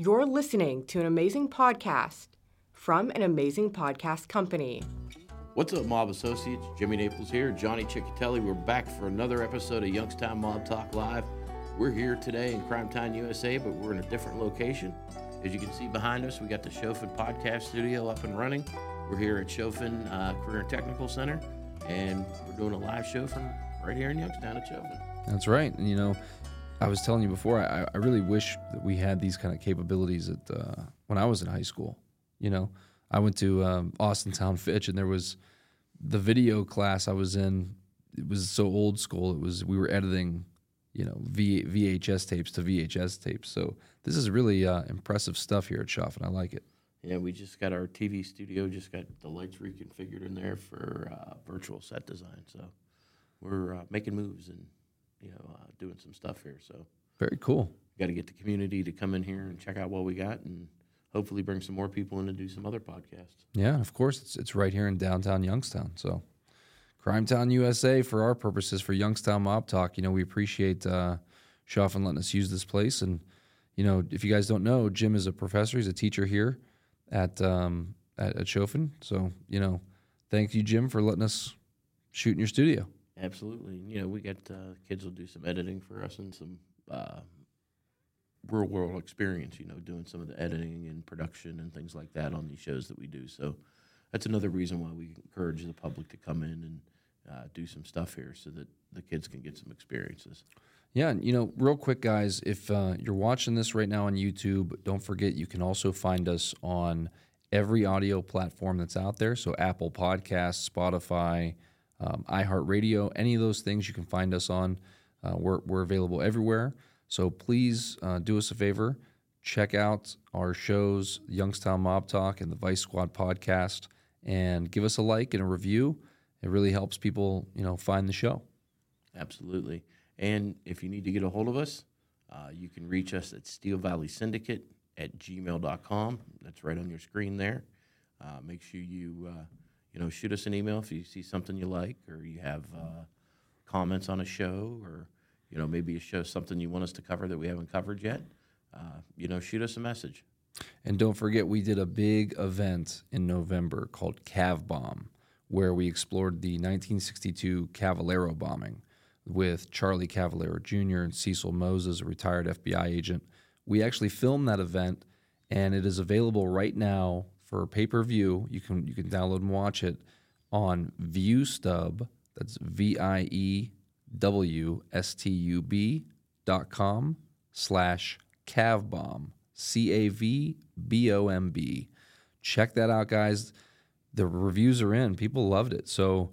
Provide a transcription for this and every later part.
You're listening to an amazing podcast from an amazing podcast company. What's up, Mob Associates? Jimmy Naples here, Johnny Chechitelli. We're back for another episode of Youngstown Mob Talk Live. We're here today in Crime Time USA, but we're in a different location. As you can see behind us, we got the Choffin Podcast Studio up and running. We're here at Choffin uh, Career and Technical Center, and we're doing a live show from right here in Youngstown at Choffin. That's right. And you know, I was telling you before, I, I really wish that we had these kind of capabilities at uh, when I was in high school. You know, I went to um, Austintown Fitch, and there was the video class I was in. It was so old school. It was we were editing, you know, v, VHS tapes to VHS tapes. So this is really uh, impressive stuff here at Schaff, and I like it. Yeah, we just got our TV studio, just got the lights reconfigured in there for uh, virtual set design. So we're uh, making moves and you know uh, doing some stuff here. So Very cool. got to get the community to come in here and check out what we got, and hopefully bring some more people in to do some other podcasts. Yeah, of course. It's it's right here in downtown Youngstown. So, Crime Town USA for our purposes for Youngstown Mob Talk. You know, we appreciate uh, Choffin letting us use this place. And you know, if you guys don't know, Jim is a professor. He's a teacher here at um, at, at. So, you know, thank you, Jim, for letting us shoot in your studio. Absolutely. You know, we got uh, kids will do some editing for us and some uh, real world experience. You know, doing some of the editing and production and things like that on these shows that we do. So that's another reason why we encourage the public to come in and uh, do some stuff here, so that the kids can get some experiences. Yeah, and you know, real quick, guys, if uh, you're watching this right now on YouTube, don't forget you can also find us on every audio platform that's out there. So Apple Podcasts, Spotify, um, iHeartRadio, any of those things you can find us on. Uh, we're, we're available everywhere. So please uh, do us a favor. Check out our shows, Youngstown Mob Talk and the Vice Squad podcast, and give us a like and a review. It really helps people, you know, find the show. Absolutely. And if you need to get a hold of us, uh, you can reach us at Steel Valley Syndicate at gmail.com. That's right on your screen there. Uh, make sure you, uh, you know, shoot us an email if you see something you like or you have uh, comments on a show or, you know, maybe a show something you want us to cover that we haven't covered yet. Uh, you know, shoot us a message. And don't forget, we did a big event in November called Cav Bomb, where we explored the 1962 Cavallaro bombing with Charlie Cavallaro Jr. and Cecil Moses, a retired FBI agent. We actually filmed that event, and it is available right now for pay per view. You can you can download and watch it on ViewStub. That's V I E W S T U B dot com slash cavbomb c a v b o m b. Check that out, guys. The reviews are in. People loved it. So.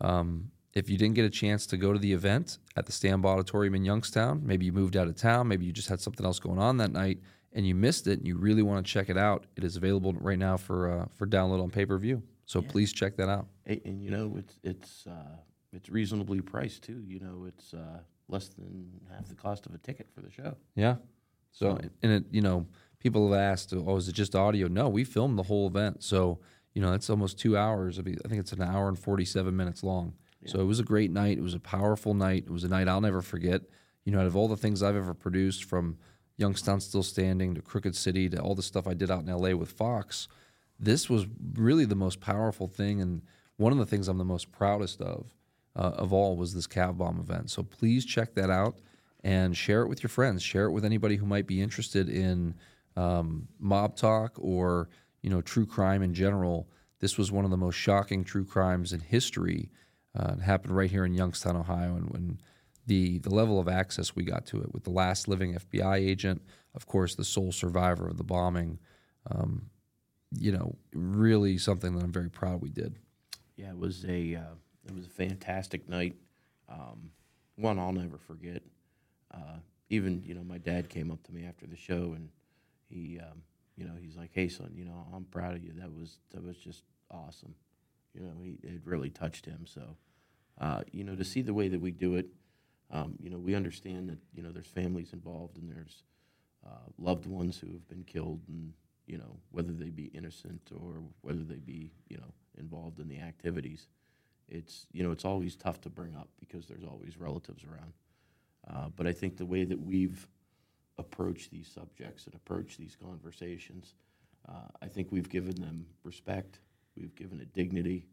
Um, if you didn't get a chance to go to the event at the Stambaugh Auditorium in Youngstown, maybe you moved out of town, maybe you just had something else going on that night and you missed it and you really want to check it out, it is available right now for uh, for download on pay per view. So please check that out. And, and you know, it's it's uh, it's reasonably priced too. You know, it's uh, less than half the cost of a ticket for the show. Yeah. So and it, you know, people have asked, "Oh, is it just audio?" No, we filmed the whole event. So you know, it's almost two hours. I mean, I think it's an hour and forty-seven minutes long. So it was a great night. It was a powerful night. It was a night I'll never forget. You know, out of all the things I've ever produced, from Youngstown Still Standing to Crooked City to all the stuff I did out in LA with Fox, this was really the most powerful thing and one of the things I'm the most proudest of uh, of all was this Cav Bomb event. So please check that out and share it with your friends. Share it with anybody who might be interested in um, mob talk or you know true crime in general. This was one of the most shocking true crimes in history. Uh, it happened right here in Youngstown, Ohio, and when the the level of access we got to it with the last living FBI agent, of course, the sole survivor of the bombing, um, you know, really something that I'm very proud we did. Yeah, it was a uh, it was a fantastic night. Um, one I'll never forget. Uh, even you know, my dad came up to me after the show and he, um, you know, he's like, "Hey, son, you know, I'm proud of you. That was that was just awesome." You know, he, it really touched him. So, uh, you know, to see the way that we do it, um, you know, we understand that you know there's families involved and there's uh, loved ones who have been killed, and you know whether they be innocent or whether they be you know involved in the activities. It's you know it's always tough to bring up because there's always relatives around. Uh, but I think the way that we've approached these subjects and approached these conversations. Uh, I think we've given them respect, we've given it dignity,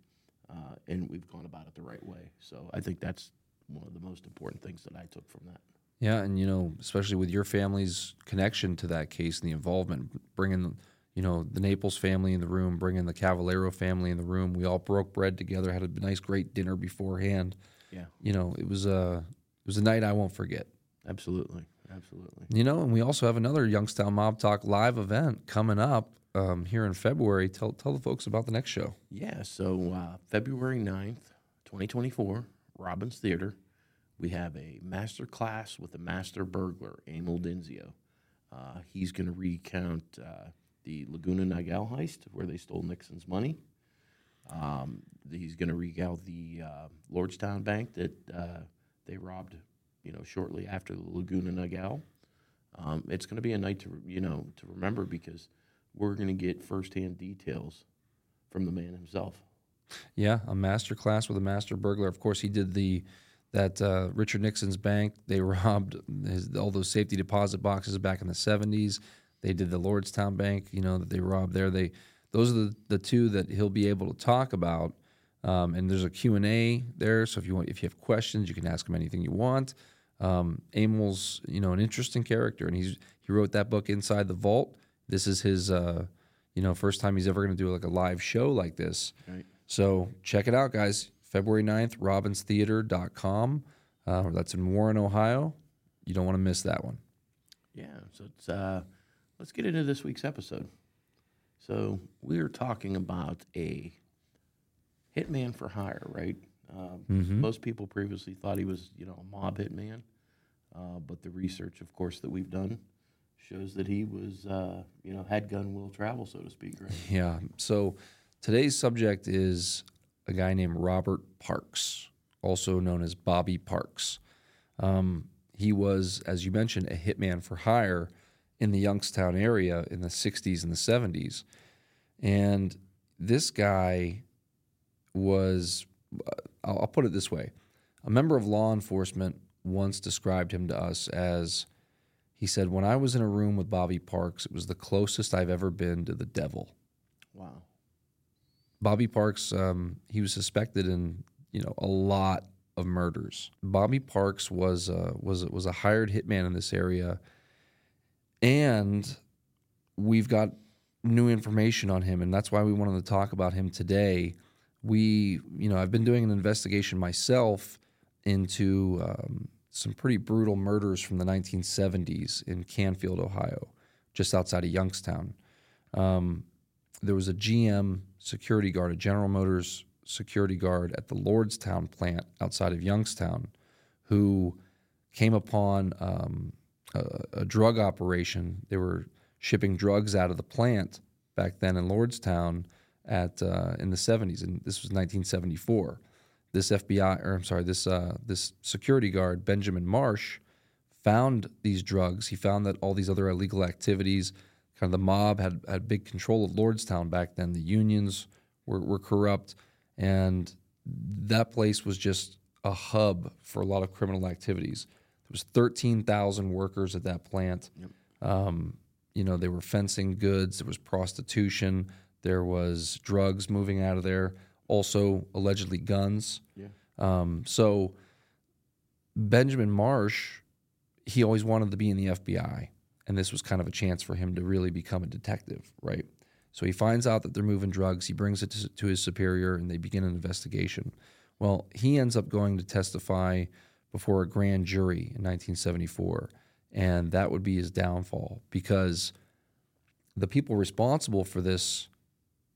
uh, and we've gone about it the right way. So I think that's one of the most important things that I took from that. Yeah, and you know, especially with your family's connection to that case and the involvement, bringing you know the Naples family in the room, bringing the Cavallaro family in the room. We all broke bread together, had a nice, great dinner beforehand. Yeah, You know, it was a it was a night I won't forget. absolutely, absolutely. You know, and we also have another Youngstown Mob Talk live event coming up um, here in February. Tell tell the folks about the next show. Yeah, so uh, February 9th, 2024, Robins Theater, we have a master class with the master burglar, Amil Dinsio. Uh, he's going to recount uh, the Laguna Niguel heist, where they stole Nixon's money. Um, he's going to recount the uh, Lordstown Bank that uh, they robbed, you know, shortly after the Laguna Niguel. Um, it's going to be a night to, you know, to remember because we're going to get firsthand details from the man himself. Yeah, a master class with a master burglar. Of course, he did the that uh, Richard Nixon's bank. They robbed his, all those safety deposit boxes back in the seventies. They did the Lordstown Bank. You know that they robbed there. They those are the, the two that he'll be able to talk about. Um, and there's a Q and A there, so if you want, if you have questions, you can ask him anything you want. Um, Amil's, you know, an interesting character, and he's he wrote that book Inside the Vault. This is his, uh, you know, first time he's ever going to do like a live show like this. Right. So check it out, guys. February 9th, robinstheater.com. Uh, that's in Warren, Ohio. You don't want to miss that one. Yeah, so it's, uh, let's get into this week's episode. So we're talking about a hitman for hire, right? Um, Most people previously thought he was, you know, a mob hitman, uh, but the research, of course, that we've done shows that he was, uh, you know, had gun will travel, so to speak, right? Yeah. So today's subject is a guy named Robert Parks, also known as Bobby Parks. Um, he was, as you mentioned, a hitman for hire in the Youngstown area in the 60s and the 70s. And this guy was, uh, I'll, I'll put it this way a member of law enforcement once described him to us as he said, When I was in a room with Bobby Parks, it was the closest I've ever been to the devil. Wow. Bobby Parks, um, he was suspected in you know a lot of murders. Bobby Parks was uh, was was a hired hitman in this area, and we've got new information on him, and that's why we wanted to talk about him today. We, you know, I've been doing an investigation myself into um, some pretty brutal murders from the 1970s in Canfield, Ohio, just outside of Youngstown. Um, there was a GM security guard, a General Motors security guard at the Lordstown plant outside of Youngstown, who came upon um, a, a drug operation. They were shipping drugs out of the plant back then in Lordstown at uh, in the 70s, and this was 1974. This FBI, or I'm sorry, this uh, this security guard Benjamin Marsh found these drugs. He found that all these other illegal activities, kind of the mob had had big control of Lordstown back then. The unions were, were corrupt, and that place was just a hub for a lot of criminal activities. There was 13,000 workers at that plant. Um, you know, they were fencing goods. There was prostitution. There was drugs moving out of there. Also, allegedly guns. Yeah. Um, so Benjamin Marsh, he always wanted to be in the FBI, and this was kind of a chance for him to really become a detective, right? So he finds out that they're moving drugs. He brings it to, to his superior, and they begin an investigation. Well, he ends up going to testify before a grand jury in 1974, and that would be his downfall because the people responsible for this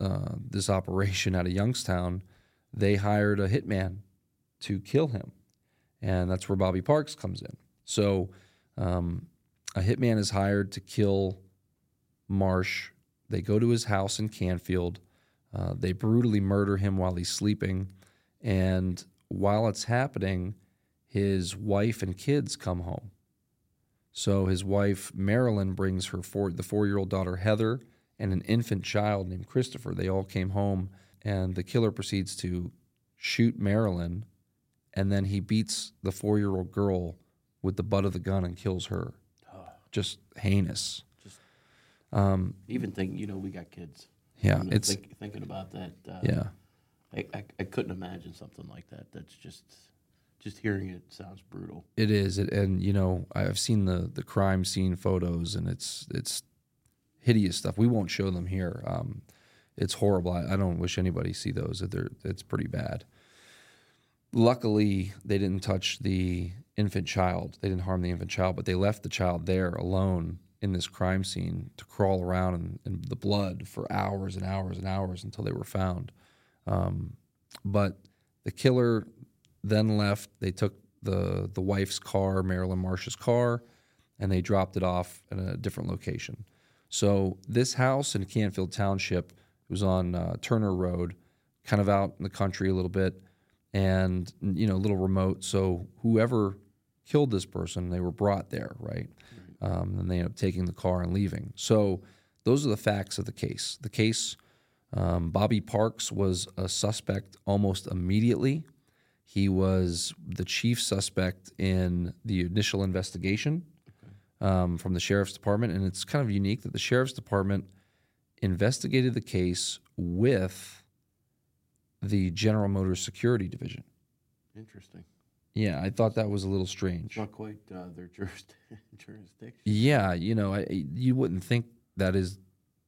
uh, this operation out of Youngstown, they hired a hitman to kill him, and that's where Bobby Parks comes in. So, um, a hitman is hired to kill Marsh. They go to his house in Canfield. Uh, they brutally murder him while he's sleeping, and while it's happening, his wife and kids come home. So his wife Marilyn brings her four, the four-year-old daughter Heather and an infant child named Christopher. They all came home, and the killer proceeds to shoot Marilyn, and then he beats the four-year-old girl with the butt of the gun and kills her. Just heinous. Just Even think, you know, we got kids. Yeah, You know, it's think, thinking about that. Uh, yeah. I, I, I couldn't imagine something like that. That's just, just hearing it sounds brutal. It is, it, and you know, I've seen the the crime scene photos, and it's it's hideous stuff. We won't show them here. Um, it's horrible. I, I don't wish anybody see those. They're, it's pretty bad. Luckily, they didn't touch the infant child. They didn't harm the infant child, but they left the child there alone in this crime scene to crawl around in, in the blood for hours and hours and hours until they were found. Um, but the killer then left. They took the the wife's car, Marilyn Marsh's car, and they dropped it off at a different location. So this house in Canfield Township was on uh, Turner Road, kind of out in the country a little bit, and you know a little remote. So whoever killed this person, they were brought there, right? Um, and they ended up taking the car and leaving. So those are the facts of the case. The case. Um, Bobby Parks was a suspect almost immediately. He was the chief suspect in the initial investigation um, from the sheriff's department, and it's kind of unique that the sheriff's department investigated the case with the General Motors Security Division. Interesting. Yeah, I thought that was a little strange. Not quite uh, their jurisdiction. Yeah, you know, I, you wouldn't think that is,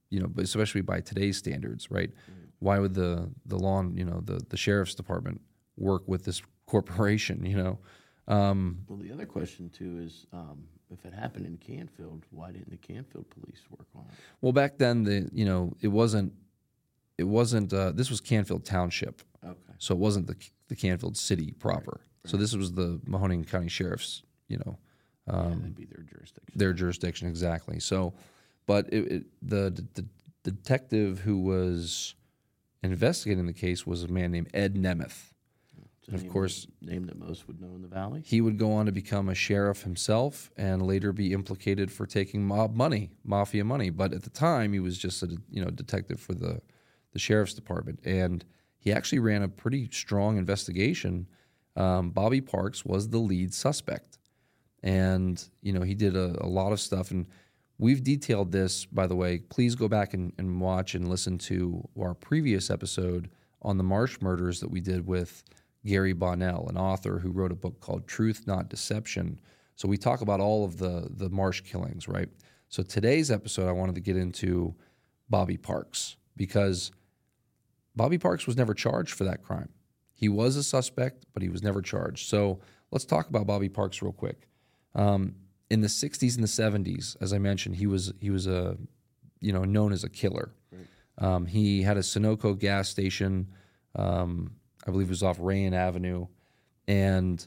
you know, but especially by today's standards, right? Why would the the law, you know, the the sheriff's department work with this corporation? You know, um, Well, the other question too is, um, if it happened in Canfield, why didn't the Canfield police work on it? well, back then the you know it wasn't it wasn't uh, this was Canfield Township, Okay. so it wasn't the the Canfield city proper. So this was the Mahoning County Sheriff's, you know, um, that'd be their jurisdiction. their jurisdiction exactly. So, but it, it, the, the the detective who was investigating the case was a man named Ed Nemeth. It's a of name- course- name that most would know in the valley. He would go on to become a sheriff himself and later be implicated for taking mob money, mafia money. But at the time, he was just a you know detective for the the sheriff's department, and he actually ran a pretty strong investigation. Um, Bobby Parks was the lead suspect, and you know he did a, a lot of stuff. And we've detailed this, by the way. Please go back and, and watch and listen to our previous episode on the Marsh murders that we did with Gary Bonnell, an author who wrote a book called Truth Not Deception. So we talk about all of the the Marsh killings, right? So today's episode, I wanted to get into Bobby Parks because Bobby Parks was never charged for that crime. He was a suspect, but he was never charged. So let's talk about Bobby Parks real quick. Um, in the '60s and the '70s, as I mentioned, he was he was a you know known as a killer. Um, he had a Sunoco gas station. Um, I believe it was off Rayen Avenue, and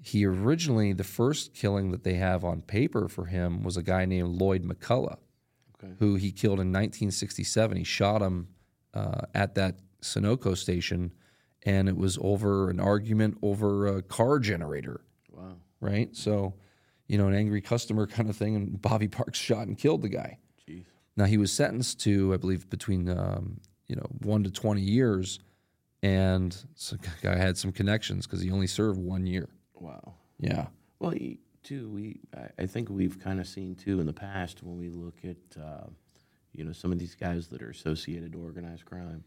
he originally the first killing that they have on paper for him was a guy named Lloyd McCullough, Okay. who he killed in 1967. He shot him uh, at that Sunoco station, and it was over an argument over a car generator, Wow. right? So, you know, an angry customer kind of thing, and Bobby Parks shot and killed the guy. Jeez. Now he was sentenced to, I believe, between um, you know one to twenty years, and so the guy had some connections because he only served one year. Wow. Yeah, Well, he- too, we I, I think we've kind of seen too in the past when we look at uh, you know some of these guys that are associated to organized crime,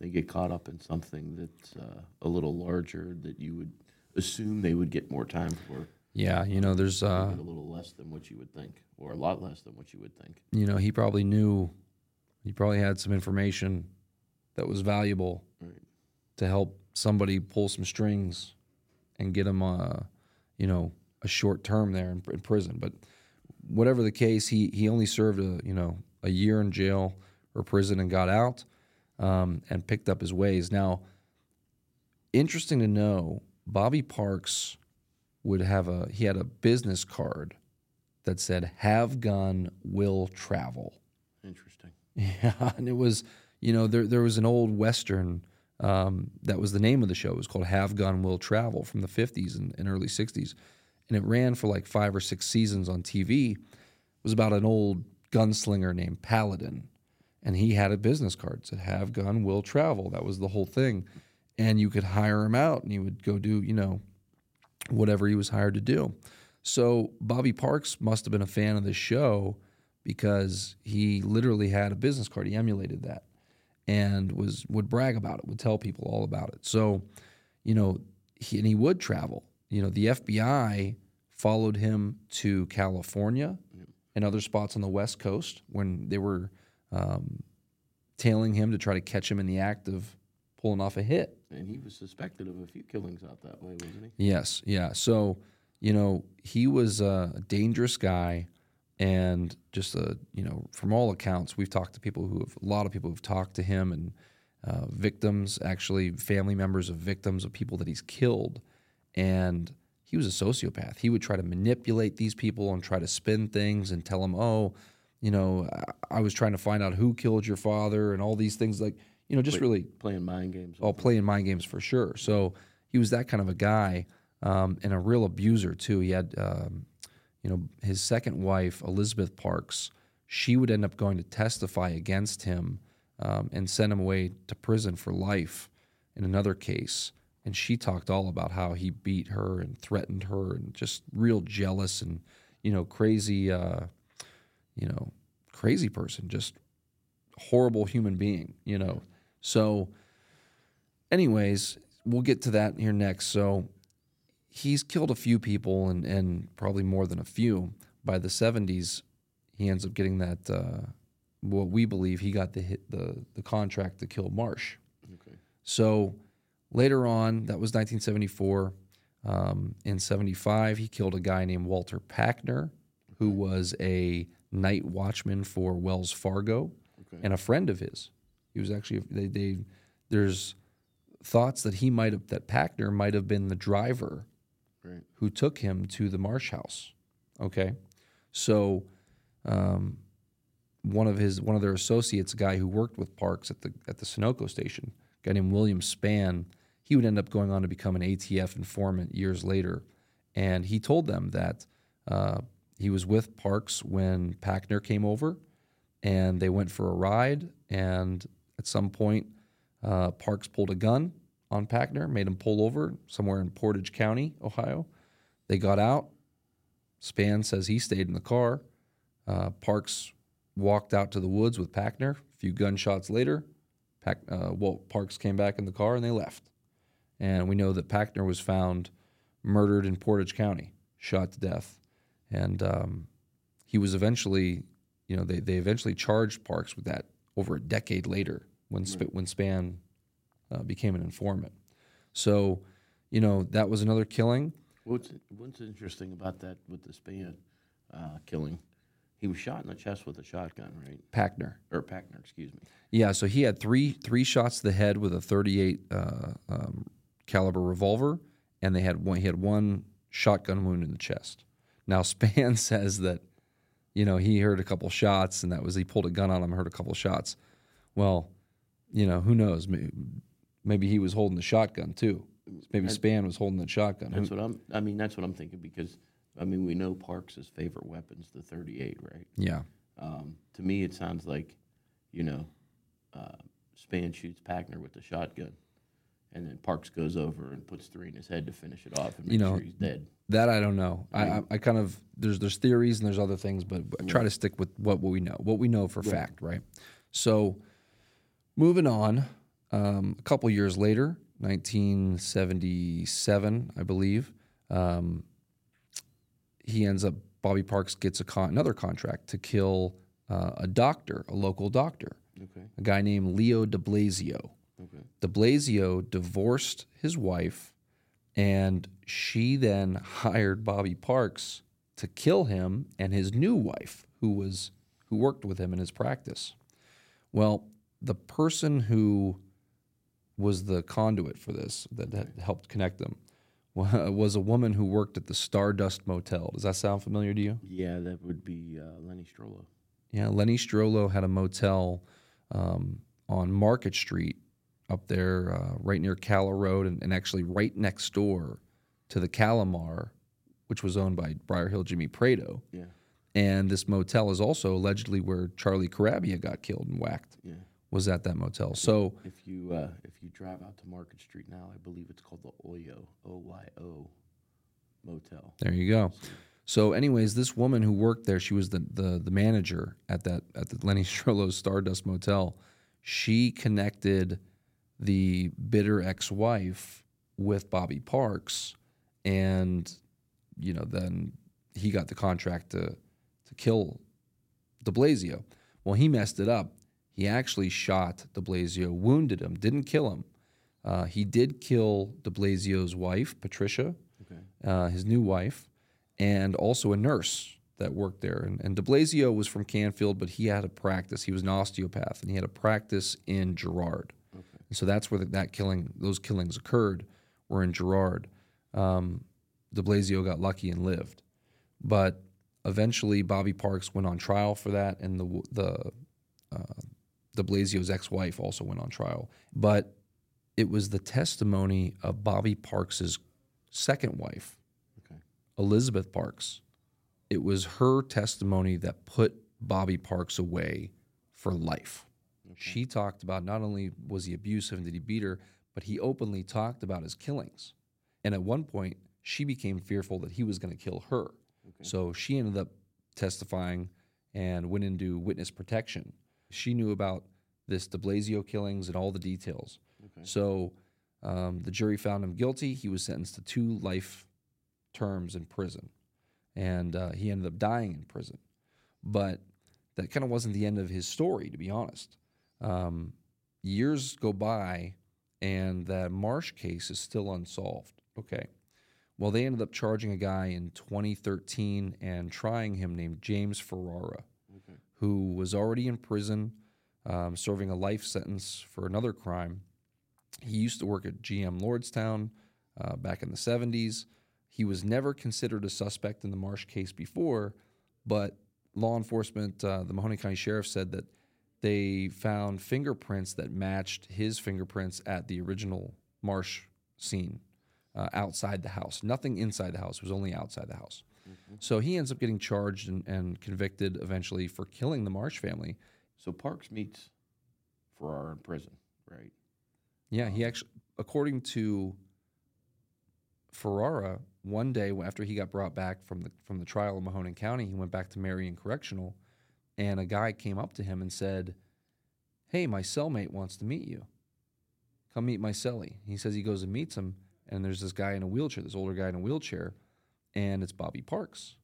they get caught up in something that's uh, a little larger that you would assume they would get more time for. yeah. You know, there's uh, a little less than what you would think, or a lot less than what you would think. you know, he probably knew, he probably had some information that was valuable Right. to help somebody pull some strings and get him, uh, you know, a short term there in, in prison. But whatever the case, he he only served a you know a year in jail or prison and got out um, and picked up his ways. Now, interesting to know, Bobby Parks would have a he had a business card that said "Have gun, will travel." Interesting. Yeah, and it was, you know, there there was an old western um, that was the name of the show. It was called Have Gun Will Travel from the '50s and, and early '60s, and it ran for like five or six seasons on TV. It was about an old gunslinger named Paladin, and he had a business card that said "Have Gun Will Travel." That was the whole thing, and you could hire him out, and he would go do, you know, whatever he was hired to do. So Bobby Parks must have been a fan of the show because he literally had a business card. He emulated that and was would brag about it, would tell people all about it. So, you know, he, and he would travel. You know, the FBI followed him to California and other spots on the West Coast when they were um, tailing him to try to catch him in the act of pulling off a hit. And he was suspected of a few killings out that way, wasn't he? Yes, yeah. So, you know, he was a dangerous guy and just a, you know, from all accounts, we've talked to people who have, a lot of people who've talked to him and uh, victims, actually family members of victims of people that he's killed. And he was a sociopath. He would try to manipulate these people and try to spin things and tell them, oh, you know, I, was trying to find out who killed your father and all these things like, you know, just really? Playing mind games. all playing mind games for sure. So he was that kind of a guy um, and a real abuser too. He had, um, you know, his second wife Elizabeth Parks. She would end up going to testify against him um, and send him away to prison for life in another case. And she talked all about how he beat her and threatened her and just real jealous and you know crazy, uh, you know, crazy person, just horrible human being. You know, so anyways, we'll get to that here next. So he's killed a few people and, and probably more than a few. By the 70s, he ends up getting that, uh, what we believe he got the, hit, the, the contract to kill Marsh. Okay. So later on, that was 1974. Um, in 75, he killed a guy named Walter Packner, who was a night watchman for Wells Fargo Okay. and a friend of his. He was actually they, they there's thoughts that he might have that Packner might have been the driver Right. who took him to the Marsh House. Okay, so um, one of his one of their associates, a guy who worked with Parks at the at the Sunoco station, a guy named William Spann, he would end up going on to become an ATF informant years later, and he told them that uh, he was with Parks when Packner came over, and they went for a ride, and at some point, uh, Parks pulled a gun on Packner, made him pull over somewhere in Portage County, Ohio. They got out. Span says he stayed in the car. Uh, Parks walked out to the woods with Packner. A few gunshots later, uh, Walt Parks came back in the car and they left. And we know that Packner was found murdered in Portage County, shot to death. And um, he was eventually, you know, they, they eventually charged Parks with that over a decade later when, Sp- when Span uh, became an informant. So, you know, that was another killing. What's What's interesting about that with the span uh, killing? He was shot in the chest with a shotgun, right? Packner. Or Packner, excuse me. Yeah, so he had three three shots to the head with a 38 uh, um, caliber revolver, and they had one. He had one shotgun wound in the chest. Now Span says that, you know, he heard a couple shots, and that was he pulled a gun on him, heard a couple shots. Well, you know, who knows? Maybe, maybe he was holding the shotgun too. Maybe Span was holding the shotgun. That's what I'm. I mean, that's what I'm thinking because I mean we know Parks' favorite weapon's the 38, right? yeah, Um, to me, it sounds like, you know, uh, Span shoots Packner with the shotgun, and then Parks goes over and puts three in his head to finish it off and make You know, sure he's dead. That I don't know. I, I, I kind of there's there's theories and there's other things, but, but I try to stick with what, what we know, what we know for fact, right? So, moving on, um, a couple years later, 1977, I believe, um, he ends up. Bobby Parks gets a con- another contract to kill uh, a doctor, a local doctor, Okay. a guy named Leo De Blasio. Okay. De Blasio divorced his wife, and she then hired Bobby Parks to kill him and his new wife, who was who worked with him in his practice. Well, the person who was the conduit for this that, that helped connect them was a woman who worked at the Stardust Motel. Does that sound familiar to you? Yeah, that would be uh, Lenny Strollo. Yeah, Lenny Strollo had a motel um, on Market Street up there, uh, right near Calla Road, and, and actually right next door to the Calamar, which was owned by Briar Hill Jimmy Prato. Yeah. And this motel is also allegedly where Charlie Carabbia got killed and whacked. Yeah. Was at that motel. So If you uh, if you drive out to Market Street now, I believe it's called the Oyo O Y O Motel. there you go. So, anyways, this woman who worked there, she was the the, the manager at that at the Lenny Strollo's Stardust Motel. She connected the bitter ex-wife with Bobby Parks, and you know then he got the contract to to kill De Blasio. Well, he messed it up. He actually shot De Blasio, wounded him, didn't kill him. Uh, he did kill De Blasio's wife, Patricia, Okay. uh, his new wife, and also a nurse that worked there. And, and De Blasio was from Canfield, but he had a practice. He was an osteopath, and he had a practice in Girard. And so that's where the, that killing, those killings occurred, were in Girard. Um, De Blasio got lucky and lived, but eventually Bobby Parks went on trial for that, and the the uh, De Blasio's ex-wife also went on trial. But it was the testimony of Bobby Parks's second wife, Okay. Elizabeth Parks. It was her testimony that put Bobby Parks away for life. She talked about not only was he abusive and did he beat her, but he openly talked about his killings. And at one point, she became fearful that he was going to kill her. So she ended up testifying and went into witness protection. She knew about this de Blasio killings and all the details. So um, the jury found him guilty. He was sentenced to two life terms in prison, and uh, he ended up dying in prison. But that kind of wasn't the end of his story, to be honest. Um, years go by, and that Marsh case is still unsolved. Okay. Well, they ended up charging a guy in 2013 and trying him named James Ferrara, who was already in prison, um, serving a life sentence for another crime. He used to work at GM Lordstown uh, back in the 70s. He was never considered a suspect in the Marsh case before, but law enforcement, uh, the Mahoning County Sheriff said that they found fingerprints that matched his fingerprints at the original Marsh scene uh, outside the house. Nothing inside the house, it was only outside the house. So he ends up getting charged and, and convicted eventually for killing the Marsh family. So Parks meets Ferrara in prison, right? Yeah, he actually, according to Ferrara, one day after he got brought back from the from the trial in Mahoning County, he went back to Marion Correctional, and a guy came up to him and said, "Hey, my cellmate wants to meet you. Come meet my cellie." He says he goes and meets him, and there's this guy in a wheelchair, this older guy in a wheelchair, and it's Bobby Parks,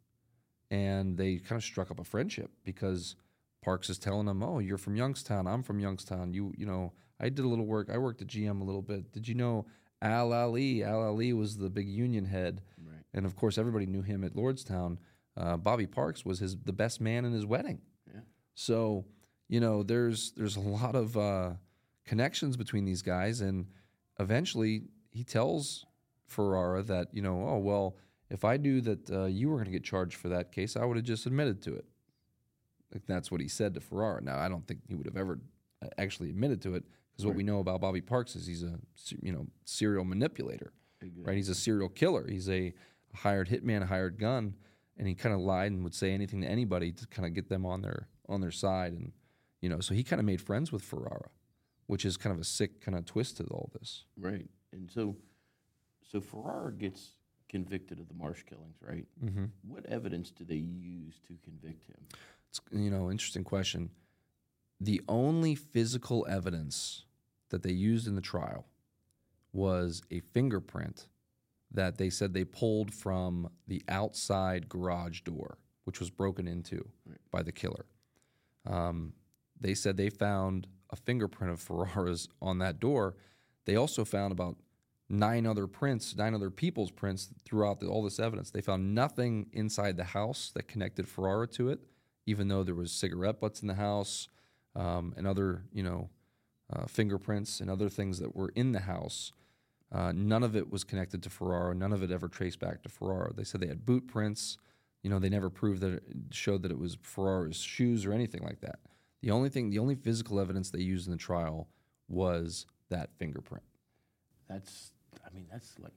and they kind of struck up a friendship because Parks is telling him, "Oh, you're from Youngstown. I'm from Youngstown. You, you know, I did a little work. I worked at GM a little bit. Did you know Al Ali? Al Ali was the big union head, Right. and of course, everybody knew him at Lordstown. Uh, Bobby Parks was his the best man in his wedding. So, you know, there's there's a lot of uh, connections between these guys, and eventually he tells Ferrara that you know, oh well, if I knew that uh, you were going to get charged for that case, I would have just admitted to it. Like that's what he said to Ferrara. Now I don't think he would have ever uh, actually admitted to it because what we know about Bobby Parks is he's a you know serial manipulator, right? He's a serial killer. He's a hired hitman, hired gun, and he kind of lied and would say anything to anybody to kind of get them on their on their side, and you know, so he kind of made friends with Ferrara, which is kind of a sick kind of twist to all this. Right. And so, so Ferrara gets convicted of the Marsh killings, right? Mm-hmm. What evidence do they use to convict him? It's you know interesting question. The only physical evidence that they used in the trial was a fingerprint that they said they pulled from the outside garage door, which was broken into by the killer. Um, they said they found a fingerprint of Ferrara's on that door. They also found about nine other prints, nine other people's prints throughout the, all this evidence. They found nothing inside the house that connected Ferrara to it, even though there was cigarette butts in the house um, and other, you know, uh, fingerprints and other things that were in the house. Uh, none of it was connected to Ferrara. None of it ever traced back to Ferrara. They said they had boot prints. You know, they never proved that it showed that it was Ferrara's shoes or anything like that. The only thing, the only physical evidence they used in the trial was that fingerprint. That's, I mean, that's like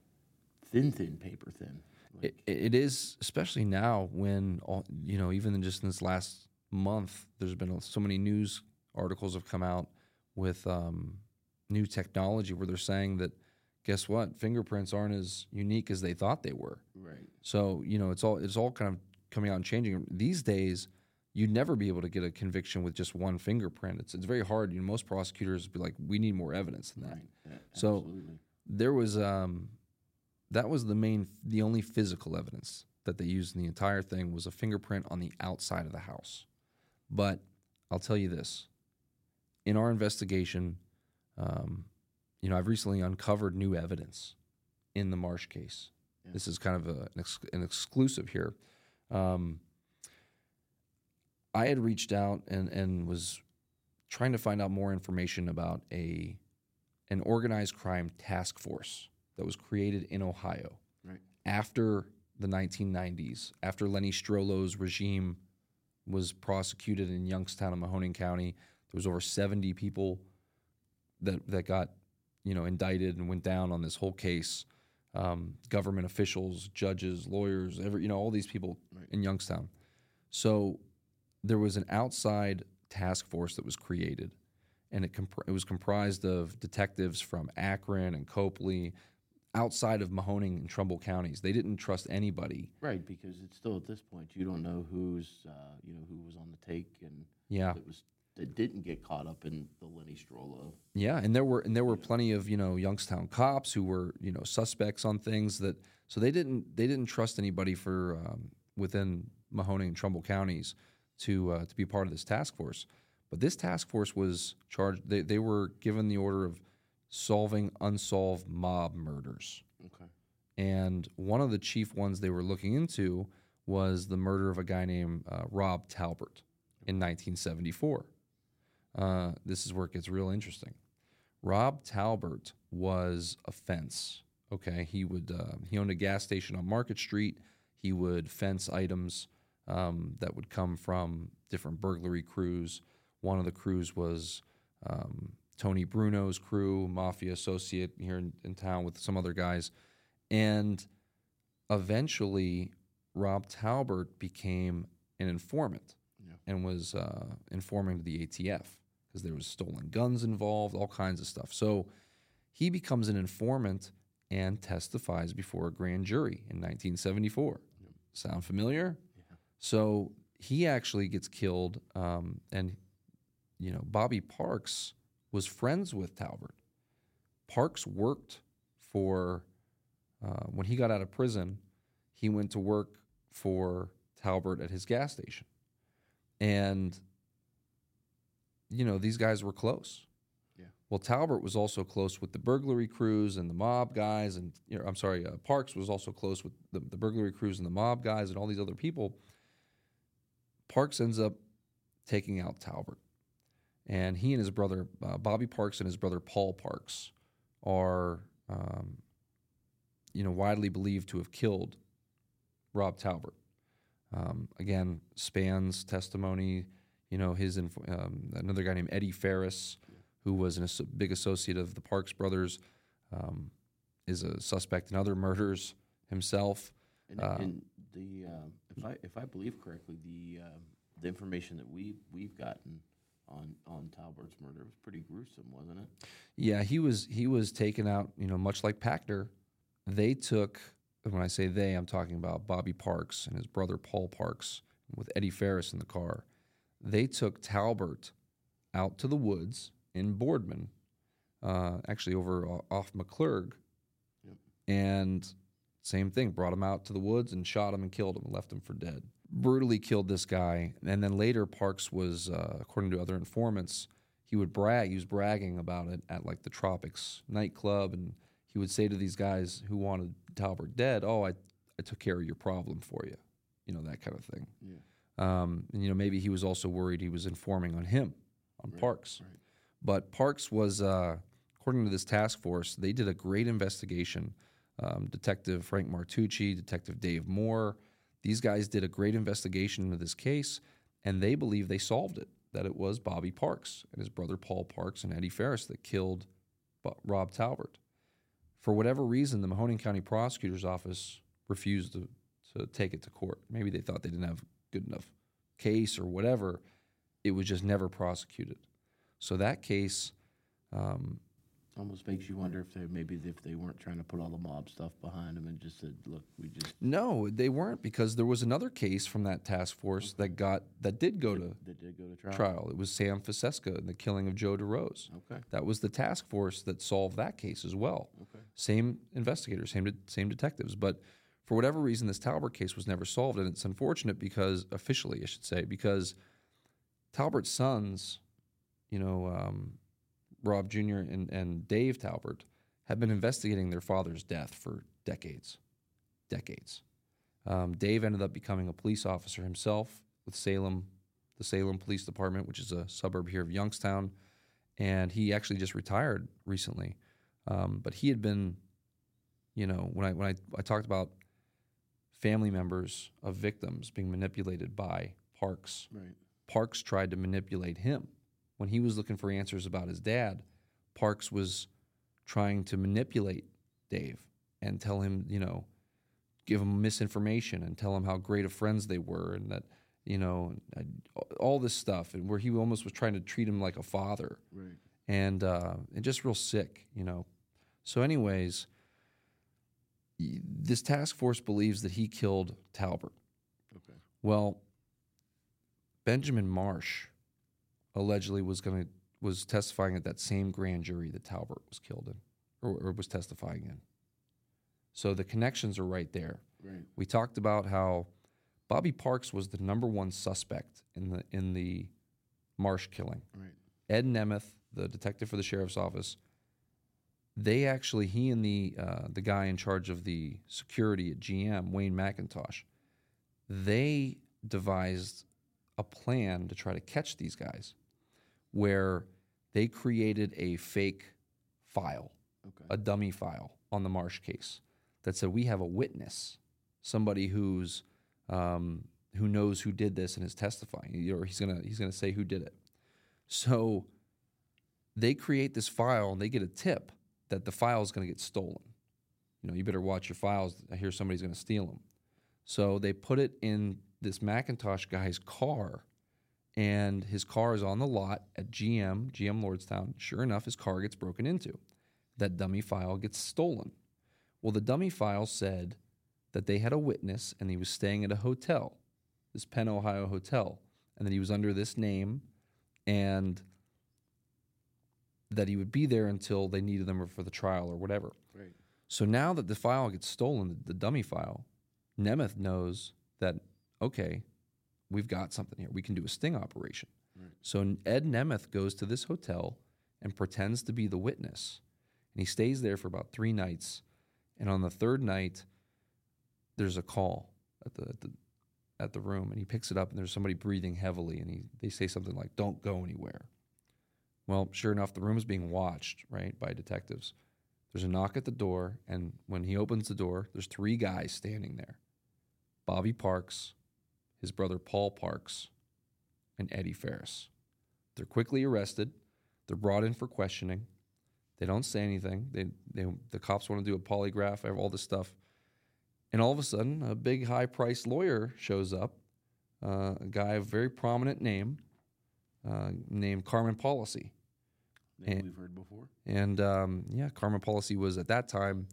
thin, thin paper thin. Like, It, it is, especially now when all, you know, even in just in this last month, there's been so many news articles have come out with um, new technology where they're saying that guess what? Fingerprints aren't as unique as they thought they were. Right. So you know, it's all it's all kind of coming out and changing. These days, you'd never be able to get a conviction with just one fingerprint. It's it's very hard. You know, most prosecutors be like, we need more evidence than that. Right. Yeah, So- absolutely. There was um, that was the main, the only physical evidence that they used in the entire thing was a fingerprint on the outside of the house. But I'll tell you this: in our investigation, um, you know, I've recently uncovered new evidence in the Marsh case. This is kind of a, an, ex- an exclusive here. Um, I had reached out and, and was trying to find out more information about a an organized crime task force that was created in Ohio Right. after the 1990s, after Lenny Strollo's regime was prosecuted in Youngstown and Mahoning County. There was over 70 people that that got you know indicted and went down on this whole case. Um, government officials, judges, lawyers, every you know all these people in Youngstown. So there was an outside task force that was created, and it comp- it was comprised of detectives from Akron and Copley, outside of Mahoning and Trumbull counties. They didn't trust anybody. Right, because it's still at this point you don't know who's uh, you know who was on the take and Yeah. that was that didn't get caught up in the Lenny Strollo. Yeah, and there were and there were plenty of you know Youngstown cops who were you know suspects on things that so they didn't they didn't trust anybody for um, within Mahoning and Trumbull counties to uh, to be part of this task force. But this task force was charged. They they were given the order of solving unsolved mob murders. Okay. And one of the chief ones they were looking into was the murder of a guy named uh, Rob Talbert in 1974. Uh, this is where it gets real interesting. Rob Talbert was a fence. Okay, he would uh, he owned a gas station on Market Street. He would fence items um, that would come from different burglary crews. One of the crews was um, Tony Bruno's crew, mafia associate here in, in town with some other guys, and eventually Rob Talbert became an informant and was uh, informing to the ATF because there was stolen guns involved, all kinds of stuff. So he becomes an informant and testifies before a grand jury in 1974. Sound familiar? So he actually gets killed, um, and you know Bobby Parks was friends with Talbert. Parks worked for uh, when he got out of prison. He went to work for Talbert at his gas station, and you know these guys were close. Yeah. Well, Talbert was also close with the burglary crews and the mob guys, and you know, I'm sorry, uh, Parks was also close with the, the burglary crews and the mob guys and all these other people. Parks ends up taking out Talbert, and he and his brother uh, Bobby Parks and his brother Paul Parks are, um, you know, widely believed to have killed Rob Talbert. Um, again, spans testimony. You know, his um, another guy named Eddie Ferris, who was an, a big associate of the Parks brothers, um, is a suspect in other murders himself. And, and the uh, if I if I believe correctly, the uh, the information that we we've gotten on on Talbert's murder was pretty gruesome, wasn't it? Yeah, he was he was taken out. You know, much like Pachter, they took. and When I say they, I'm talking about Bobby Parks and his brother Paul Parks with Eddie Ferris in the car. They took Talbert out to the woods in Boardman, uh, actually over o- off McClurg, and same thing. Brought him out to the woods and shot him and killed him and left him for dead. Brutally killed this guy. And then later, Parks was, uh, according to other informants, he would brag. He was bragging about it at like the Tropics nightclub, and he would say to these guys who wanted Talbert dead, "Oh, I, I took care of your problem for you," you know that kind of thing. Yeah. Um, and you know maybe he was also worried he was informing on him, on Parks. But Parks was, uh, according to this task force, they did a great investigation. Um, Detective Frank Martucci, Detective Dave Moore, these guys did a great investigation into this case, and they believe they solved it. That it was Bobby Parks and his brother Paul Parks and Eddie Ferris that killed Rob Talbert. For whatever reason, the Mahoning County Prosecutor's Office refused to, to take it to court. Maybe they thought they didn't have good enough case or whatever. It was just never prosecuted. So that case um, Almost makes you wonder if they maybe if they weren't trying to put all the mob stuff behind them and just said, "Look, we just No, they weren't because there was another case from that task force that got that did go to they did go to trial." trial. It was Sam Fiseska and the killing of Joe DeRose. Okay. That was the task force that solved that case as well. Okay. Same investigators, same de- same detectives, but for whatever reason, this Talbert case was never solved, and it's unfortunate because officially, I should say, because Talbert's sons, you know, um, Rob Jr. and, and Dave Talbert, have been investigating their father's death for decades, decades. Um, Dave ended up becoming a police officer himself with Salem, the Salem Police Department, which is a suburb here of Youngstown, and he actually just retired recently. Um, but he had been, you know, when I when I, I talked about family members of victims being manipulated by Parks, Right. Parks tried to manipulate him. When he was looking for answers about his dad, Parks was trying to manipulate Dave and tell him, you know, give him misinformation and tell him how great of friends they were and that, you know, all this stuff. And where he almost was trying to treat him like a father Right. and uh, and just real sick, you know. So, anyways, this task force believes that he killed Talbert. Okay. Well, Benjamin Marsh allegedly was going to was testifying at that same grand jury that Talbert was killed in, or, or was testifying in. So the connections are right there. Right. We talked about how Bobby Parks was the number one suspect in the in the Marsh killing. Right. Ed Nemeth, the detective for the sheriff's office, they actually he and the uh, the guy in charge of the security at GM, Wayne McIntosh, they devised a plan to try to catch these guys, where they created a fake file, Okay. a dummy file on the Marsh case that said we have a witness, somebody who's um, who knows who did this and is testifying, or he's gonna he's gonna say who did it. So they create this file and they get a tip that the file is going to get stolen. You know, you better watch your files. I hear somebody's going to steal them. So they put it in this McIntosh guy's car, and his car is on the lot at GM, GM Lordstown. Sure enough, his car gets broken into. That dummy file gets stolen. Well, the dummy file said that they had a witness and he was staying at a hotel, this Penn, Ohio hotel, and that he was under this name and that he would be there until they needed them for the trial or whatever. Right. So now that the file gets stolen, the, the dummy file, Nemeth knows that, okay, we've got something here. We can do a sting operation. So Ed Nemeth goes to this hotel and pretends to be the witness. And he stays there for about three nights. And on the third night, there's a call at the, at the, at the room. And he picks it up, and there's somebody breathing heavily. And he, they say something like, Don't go anywhere. Well, sure enough, the room is being watched, right, by detectives. There's a knock at the door, and when he opens the door, there's three guys standing there Bobby Parks, his brother Paul Parks, and Eddie Ferris. They're quickly arrested. They're brought in for questioning. They don't say anything. They, they, the cops want to do a polygraph, all this stuff. And all of a sudden, a big high priced lawyer shows up, uh, a guy of very prominent name uh, named Carmen Policy. Name And- we've heard before. And um, yeah, Carmen Policy was at that time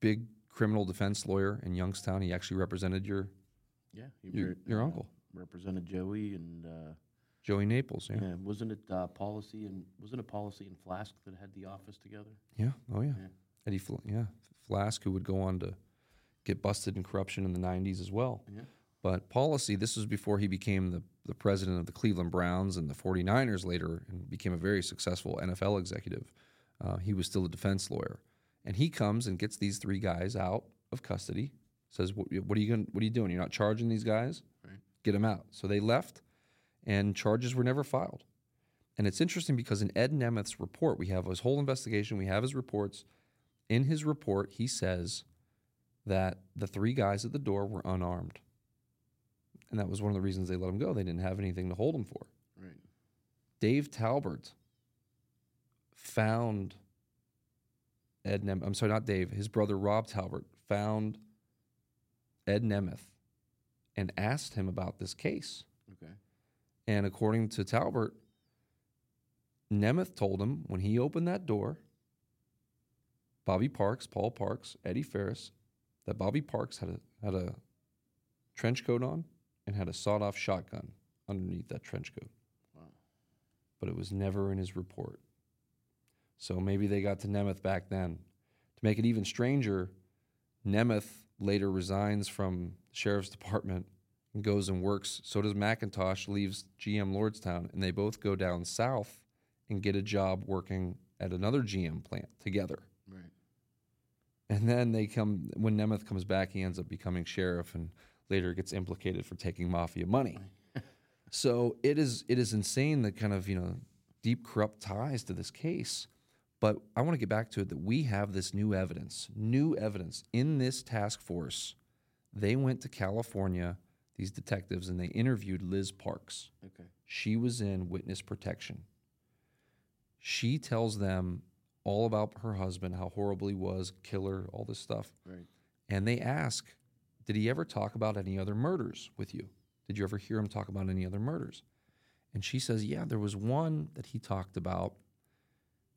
big criminal defense lawyer in Youngstown. He actually represented your Yeah. he your, re- your uh, uncle, represented Joey and uh, Joey Naples. Yeah. yeah. wasn't it uh, Policy and wasn't it Policy and Flask that had the office together? yeah. Oh yeah. Yeah. Eddie. Fl- yeah. Flask, who would go on to get busted in corruption in the '90s as well. Yeah. But Policy, this was before he became the, the president of the Cleveland Browns and the 49ers later and became a very successful NFL executive. Uh, he was still a defense lawyer. And he comes and gets these three guys out of custody, says, What, what are you going what are you doing? You're not charging these guys? Right. Get them out. So they left, and charges were never filed. And it's interesting because in Ed Nemeth's report, we have his whole investigation, we have his reports. In his report, he says that the three guys at the door were unarmed. And that was one of the reasons they let him go. They didn't have anything to hold him for. Right. Dave Talbert found Ed Nem- I'm sorry, not Dave. His brother Rob Talbert found Ed Nemeth and asked him about this case. Okay. And according to Talbert, Nemeth told him when he opened that door Bobby Parks, Paul Parks, Eddie Ferris, that Bobby Parks had a had a trench coat on and had a sawed off shotgun underneath that trench coat. But it was never in his report. So maybe they got to Nemeth back then. To make it even stranger, Nemeth later resigns from the sheriff's department and goes and works. So does McIntosh, leaves GM Lordstown, and they both go down south and get a job working at another GM plant together. Right. And then they come when Nemeth comes back, he ends up becoming sheriff and later gets implicated for taking mafia money. so it is it is insane the kind of you know deep corrupt ties to this case. But I want to get back to it that we have this new evidence, new evidence in this task force. They went to California, these detectives, and they interviewed Liz Parks. Okay. She was in witness protection. She tells them all about her husband, how horrible he was, killer, all this stuff. Right. And they ask, Did he ever talk about any other murders with you? Did you ever hear him talk about any other murders? And she says, Yeah, there was one that he talked about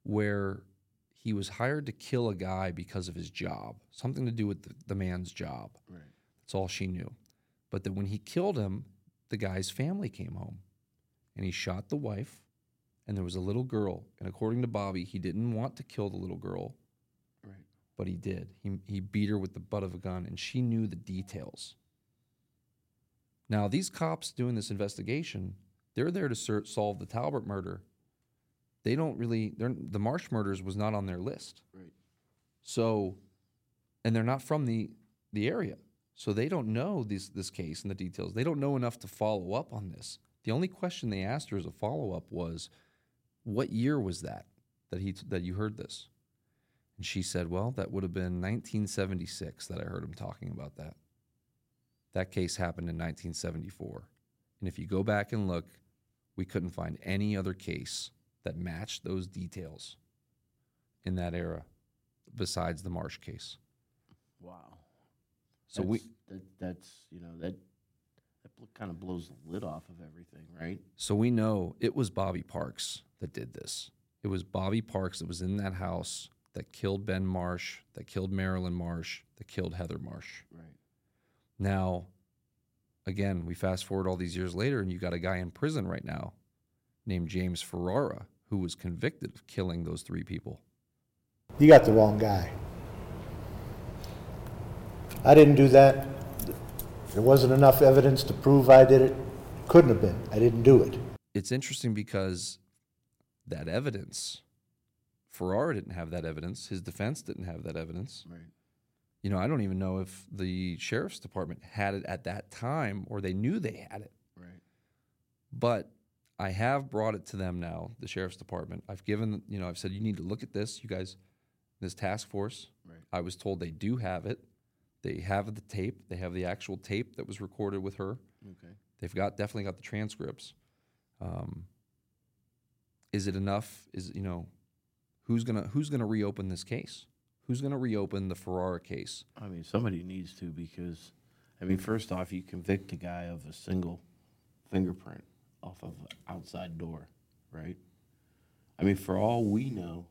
where he was hired to kill a guy because of his job, something to do with the, the man's job. Right. That's all she knew. But that when he killed him, the guy's family came home and he shot the wife and there was a little girl. And according to Bobby, he didn't want to kill the little girl. But he did. He, he beat her with the butt of a gun and she knew the details. Now, these cops doing this investigation, they're there to ser- solve the Talbert murder. They don't really, the Marsh murders was not on their list. Right. So, and they're not from the the area, so they don't know this this case and the details. They don't know enough to follow up on this. The only question they asked her as a follow up was, "What year was that that he that you heard this?" And she said, "Well, that would have been 1976 that I heard him talking about that. That case happened in 1974, and if you go back and look, we couldn't find any other case that matched those details in that era." besides the Marsh case. Wow. So we That's- that that's you know that that kind of blows the lid off of everything, right? so we know it was Bobby Parks that did this. It was Bobby Parks that was in that house that killed Ben Marsh, that killed Marilyn Marsh, that killed Heather Marsh. Right. Now, again, we fast forward all these years later, and you got a guy in prison right now named James Ferrara who was convicted of killing those three people. You got the wrong guy. I didn't do that. There wasn't enough evidence to prove I did it. Couldn't have been. I didn't do it. It's interesting because that evidence, Ferrara didn't have that evidence. His defense didn't have that evidence. Right. You know, I don't even know if the sheriff's department had it at that time or they knew they had it. Right. But I have brought it to them now, the sheriff's department. I've given, you know, I've said, you need to look at this, you guys, this task force. Right. I was told they do have it. They have the tape, they have the actual tape that was recorded with her. Okay. They've got definitely got the transcripts. Um, is it enough? Is you know, who's gonna who's gonna reopen this case? Who's gonna reopen the Ferrara case? I mean, somebody needs to because, I mean, first off, you convict a guy of a single fingerprint off of an outside door, right? I mean, for all we know,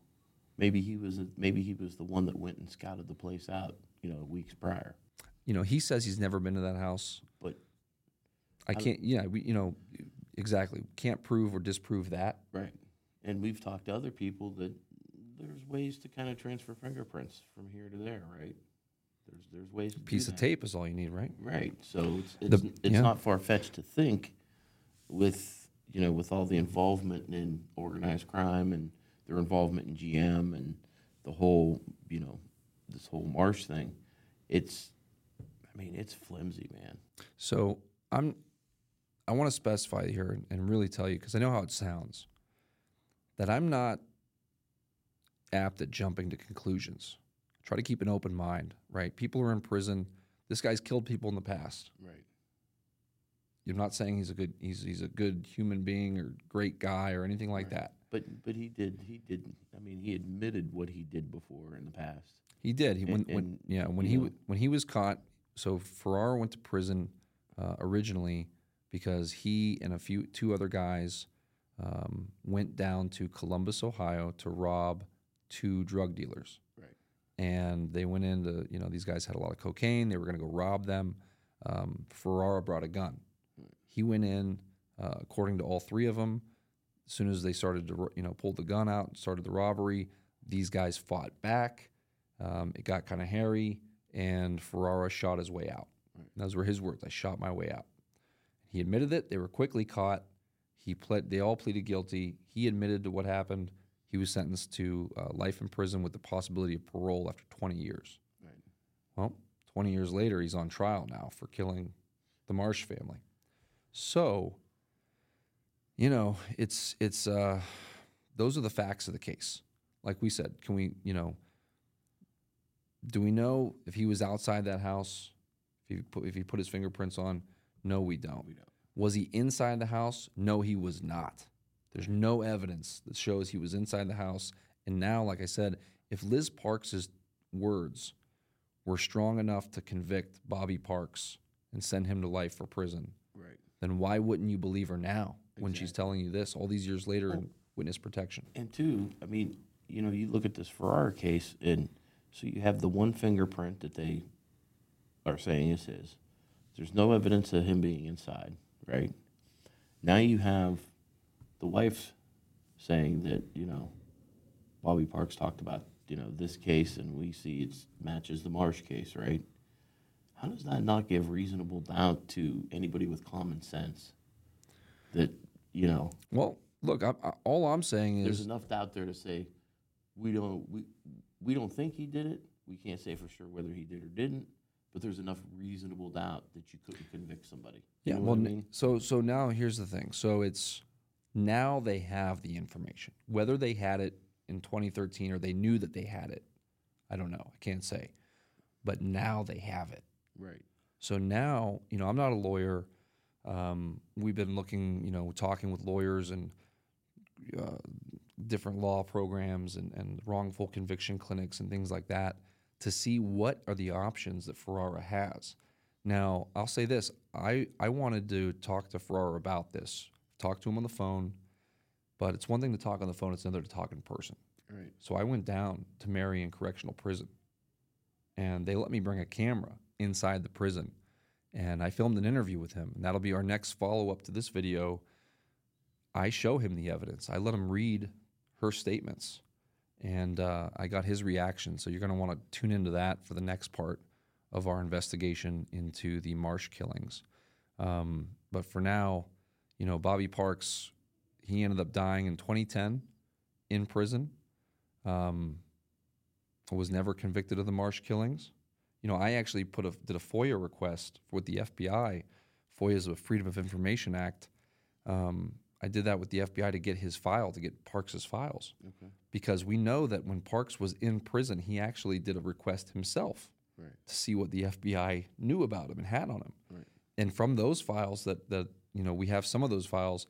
maybe he was maybe he was the one that went and scouted the place out, you know, weeks prior. You know, he says he's never been to that house. But I can't. Yeah, we you know exactly can't prove or disprove that. right, and we've talked to other people that there's ways to kind of transfer fingerprints from here to there, right? There's there's ways to Piece of that. tape is all you need, right? Right. So it's it's, The- it's yeah. not far fetched to think with you know with all the involvement in organized crime and their involvement in GM and the whole you know this whole Marsh thing, it's I mean it's flimsy, man. So I'm. I want to specify here and- and really tell you because I know how it sounds. That I'm not apt at jumping to conclusions. Try to keep an open mind, right? People are in prison. This guy's killed people in the past. Right. You're not saying he's a good he's he's a good human being or great guy or anything like that. But but he did he did I mean he admitted what he did before in the past. He did. He when, And- when and, yeah when he know- when he was caught. So Ferrara went to prison uh, originally because he and a few two other guys um, went down to Columbus, Ohio, to rob two drug dealers. Right. and they went into you know these guys had a lot of cocaine. They were going to go rob them. Um, Ferrara brought a gun. He went in, uh, according to all three of them. As soon as they started to you know pulled the gun out and started the robbery, these guys fought back. Um, it got kind of hairy, and Ferrara shot his way out. Those were his words. I shot my way out. He admitted it. They were quickly caught. He pled. They all pleaded guilty. He admitted to what happened. He was sentenced to uh, life in prison with the possibility of parole after 20 years. Right. Well, 20 years later, he's on trial now for killing the Marsh family. So, you know, it's it's uh, those are the facts of the case. Like we said, can we, you know, do we know if he was outside that house? If he put, if he put his fingerprints on? No, we don't. We don't. Was he inside the house? No, he was not. There's no evidence that shows he was inside the house. And now, like I said, if Liz Parks' words were strong enough to convict Bobby Parks and send him to life for prison, Right. then why wouldn't you believe her now when she's telling you this all these years later in witness protection? And two, I mean, you know, you look at this Ferrara case, and so you have the one fingerprint that they are saying is his. There's no evidence of him being inside, right? Now you have the wife saying that, you know, Bobby Parks talked about, you know, this case, and we see it matches the Marsh case, right? How does that not give reasonable doubt to anybody with common sense that, you know, Well, look, I, I, all I'm saying is there's enough doubt there to say we don't we we don't think he did it. We can't say for sure whether he did or didn't, but there's enough reasonable doubt that you couldn't convict somebody. You Yeah, well, I mean? so so now here's the thing. So it's now they have the information. Whether they had it in 2013 or they knew that they had it, I don't know. I can't say. But now they have it. Right. So now, you know, I'm not a lawyer. Um, we've been looking, you know, talking with lawyers and uh, different law programs and, and wrongful conviction clinics and things like that to see what are the options that Ferrara has. Now, I'll say this: I I wanted to talk to Ferrara about this, talk to him on the phone, but it's one thing to talk on the phone; it's another to talk in person. Right. So I went down to Marion Correctional Prison, and they let me bring a camera inside the prison, and I filmed an interview with him, and that'll be our next follow up to this video. I show him the evidence. I let him read her statements, and uh, I got his reaction. So you're going to want to tune into that for the next part of our investigation into the Marsh killings. Um, but for now, you know, Bobby Parks, he ended up dying in 2010 in prison. Um, was never convicted of the Marsh killings. You know, I actually put a did a FOIA request with the FBI. FOIA is a Freedom of Information Act. Um, I did that with the FBI to get his file, to get Parks's files, Okay. because we know that when Parks was in prison, he actually did a request himself Right. to see what the FBI knew about him and had on him. Right. And from those files that that you know we have some of those files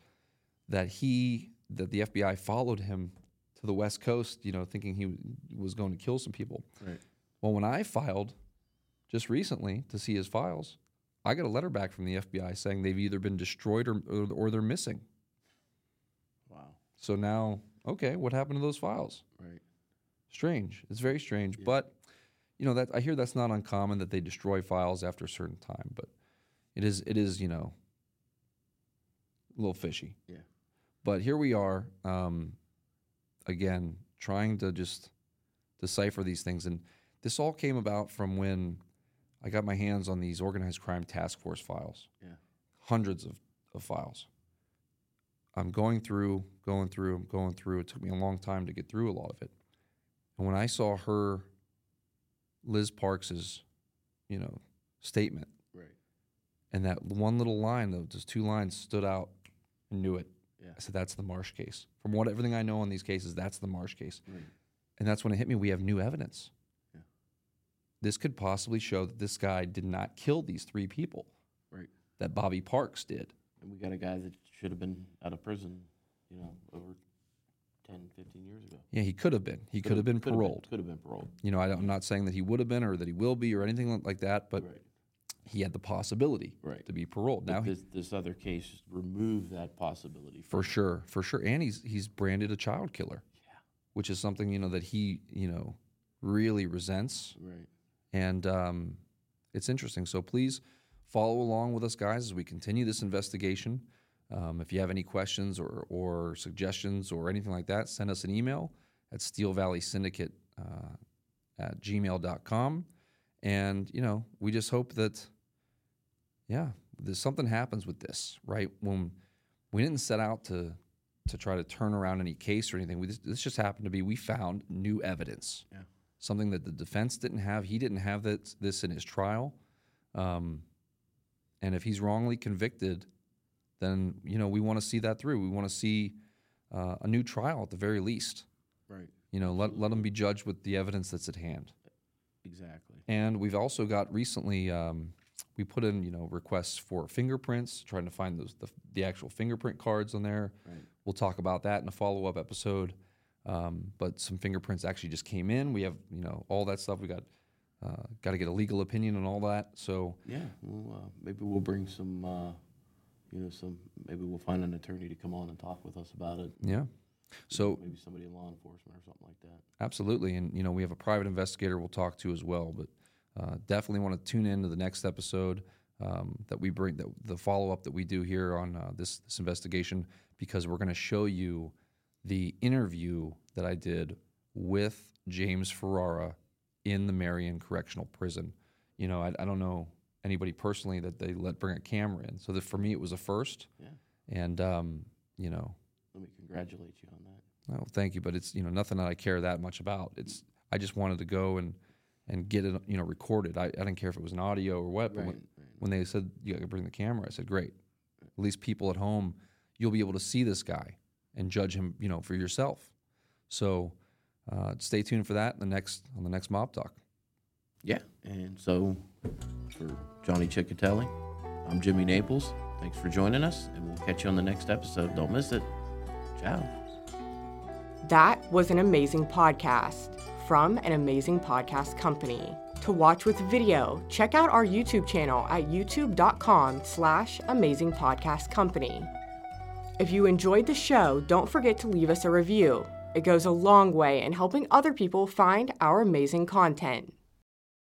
that he that the FBI followed him to the West Coast, you know, thinking he was going to kill some people. Right. Well, when I filed just recently to see his files, I got a letter back from the FBI saying they've either been destroyed or or, or they're missing. Wow. So now, okay, what happened to those files? Right. Strange. It's very strange, but you know that I hear that's not uncommon that they destroy files after a certain time, but it is it is you know a little fishy. Yeah. But here we are, um, again, trying to just decipher these things, and this all came about from when I got my hands on these organized crime task force files. Yeah. hundreds of, of files. I'm going through, going through, I'm going through. It took me a long time to get through a lot of it. And when I saw her, Liz Parks's, you know, statement, Right. and that one little line, though, just two lines stood out, knew it. Yeah. I said, that's the Marsh case. From what everything I know on these cases, that's the Marsh case. Right. And that's when it hit me. We have new evidence. Yeah. This could possibly show that this guy did not kill these three people, Right. that Bobby Parks did. And we got a guy that should have been out of prison, you know, over 10, 15 years ago. Yeah, he could have been. He could have been paroled. Could have been paroled. You know, I don't- I'm not saying that he would have been or that he will be or anything like that, but right. He had the possibility Right. to be paroled. Now, this, this other case removed that possibility. for sure, for sure, and he's he's branded a child killer, Yeah. which is something you know that he you know really resents. Right. And um, it's interesting. So please follow along with us, guys, as we continue this investigation. Um, if you have any questions or, or suggestions or anything like that, send us an email at Steel Valley Syndicate uh, at gmail.com. And, you know, we just hope that, yeah, there's something happens with this, right? When we didn't set out to to try to turn around any case or anything. We just, this just happened to be we found new evidence, Yeah. something that the defense didn't have. He didn't have this, this in his trial, um, and if he's wrongly convicted, then you know we want to see that through. We want to see uh, a new trial at the very least. Right. You know, let let him be judged with the evidence that's at hand. Exactly. And we've also got recently, um, we put in, you know, requests for fingerprints, trying to find those the, the actual fingerprint cards on there. Right. We'll talk about that in a follow up episode. Um, but some fingerprints actually just came in. We have, you know, all that stuff. We got uh, got to get a legal opinion on all that. So Yeah. Well, uh, maybe we'll bring some. Uh, you know, some. Maybe we'll find an attorney to come on and talk with us about it. yeah, so maybe somebody in law enforcement or something like that. Absolutely, and you know we have a private investigator we'll talk to as well. But uh, definitely want to tune in to the next episode um, that we bring, that the follow up that we do here on uh, this this investigation, because we're going to show you the interview that I did with James Ferrara in the Marion Correctional Prison. You know, I, I don't know anybody personally that they let bring a camera in, so that for me it was a first, Yeah. and um, you know Let me congratulate you on that. Oh, thank you, but it's you know nothing that I care that much about. It's I just wanted to go and and get it you know recorded. I, I didn't care if it was an audio or what. But when, Right, right. when they said you got to bring the camera, I said great. At least people at home, you'll be able to see this guy and judge him you know for yourself. So uh, stay tuned for that in the next on the next mob talk. Yeah. And so, for Johnny Chechitelli, I'm Jimmy Naples. Thanks for joining us, and we'll catch you on the next episode. Don't miss it. Ciao. That was an amazing podcast from an amazing podcast company. To watch with video, check out our YouTube channel at youtube.com slash amazing podcast company. If you enjoyed the show, don't forget to leave us a review. It goes a long way in helping other people find our amazing content.